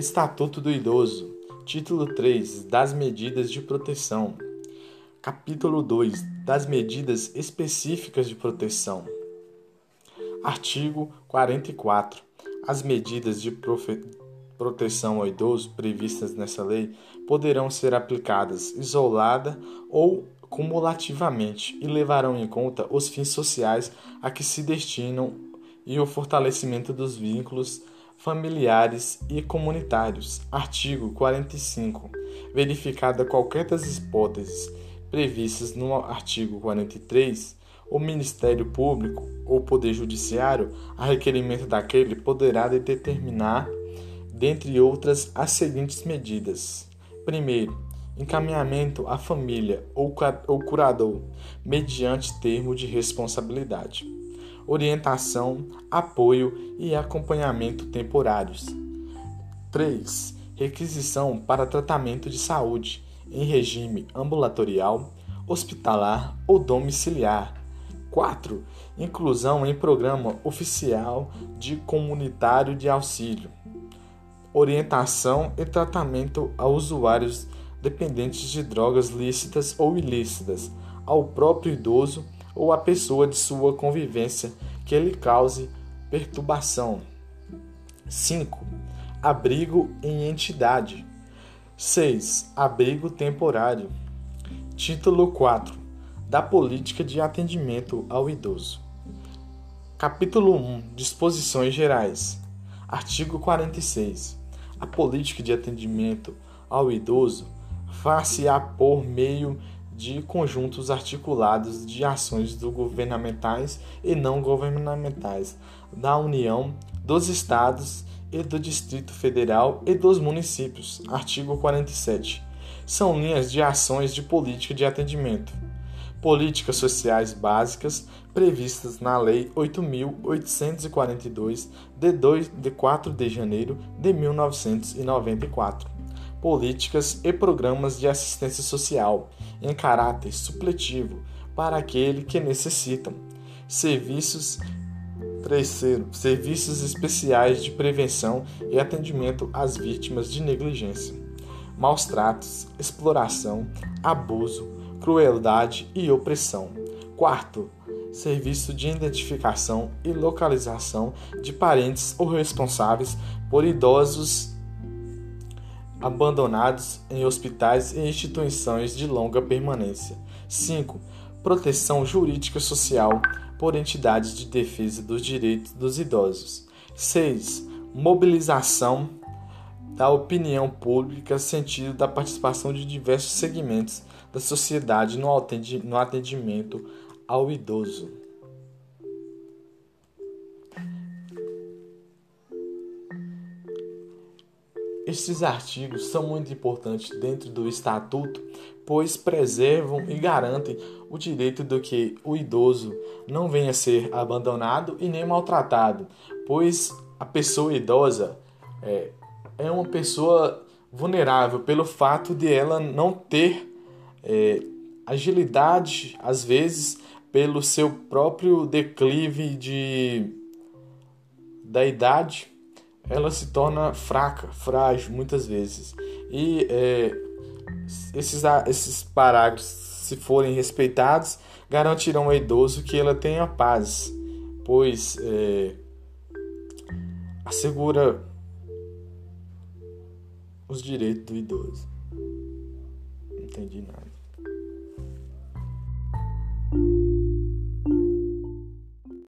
Estatuto do Idoso. Título 3 das medidas de proteção. Capítulo 2 das medidas específicas de proteção. Artigo 44. As medidas de proteção ao idoso previstas nessa lei poderão ser aplicadas isolada ou cumulativamente e levarão em conta os fins sociais a que se destinam e o fortalecimento dos vínculos familiares e comunitários. Artigo 45. Verificada qualquer das hipóteses previstas no artigo 43, o Ministério Público ou Poder Judiciário, a requerimento daquele, poderá determinar, dentre outras, as seguintes medidas: primeiro, encaminhamento à família ou curador, mediante termo de responsabilidade orientação, apoio e acompanhamento temporários. 3. Requisição para tratamento de saúde em regime ambulatorial, hospitalar ou domiciliar. 4. Inclusão em programa oficial de comunitário de auxílio. Orientação e tratamento a usuários dependentes de drogas lícitas ou ilícitas, ao próprio idoso ou a pessoa de sua convivência que lhe cause perturbação. 5. Abrigo em entidade. 6. Abrigo temporário. Título 4. Da política de atendimento ao idoso. Capítulo 1. Disposições gerais. Artigo 46. A política de atendimento ao idoso far-se-á por meio de conjuntos articulados de ações do governamentais e não governamentais da União, dos Estados e do Distrito Federal e dos municípios. Artigo 47. São linhas de ações de política de atendimento. Políticas sociais básicas previstas na Lei 8.842, de, 2, de 4 de janeiro de 1994 políticas e programas de assistência social em caráter supletivo para aquele que necessitam. Serviços terceiro, serviços especiais de prevenção e atendimento às vítimas de negligência, maus tratos, exploração, abuso, crueldade e opressão. Quarto, serviço de identificação e localização de parentes ou responsáveis por idosos abandonados em hospitais e instituições de longa permanência. 5. Proteção jurídica social por entidades de defesa dos direitos dos idosos. 6. Mobilização da opinião pública sentido da participação de diversos segmentos da sociedade no atendimento ao idoso. Estes artigos são muito importantes dentro do Estatuto, pois preservam e garantem o direito do que o idoso não venha a ser abandonado e nem maltratado, pois a pessoa idosa é, é uma pessoa vulnerável pelo fato de ela não ter é, agilidade, às vezes, pelo seu próprio declive de, da idade ela se torna fraca, frágil muitas vezes. E é, esses, esses parágrafos, se forem respeitados, garantirão ao idoso que ela tenha paz, pois é, assegura os direitos do idoso. Não entendi nada.